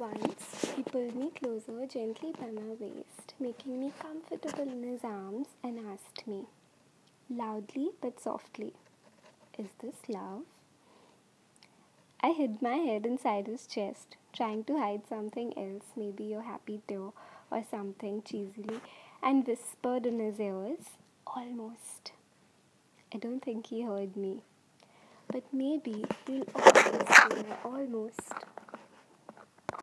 Once he pulled me closer gently by my waist, making me comfortable in his arms, and asked me, loudly but softly, Is this love? I hid my head inside his chest, trying to hide something else, maybe your happy tear or something cheesily, and whispered in his ears, Almost. I don't think he heard me. But maybe he'll always be almost.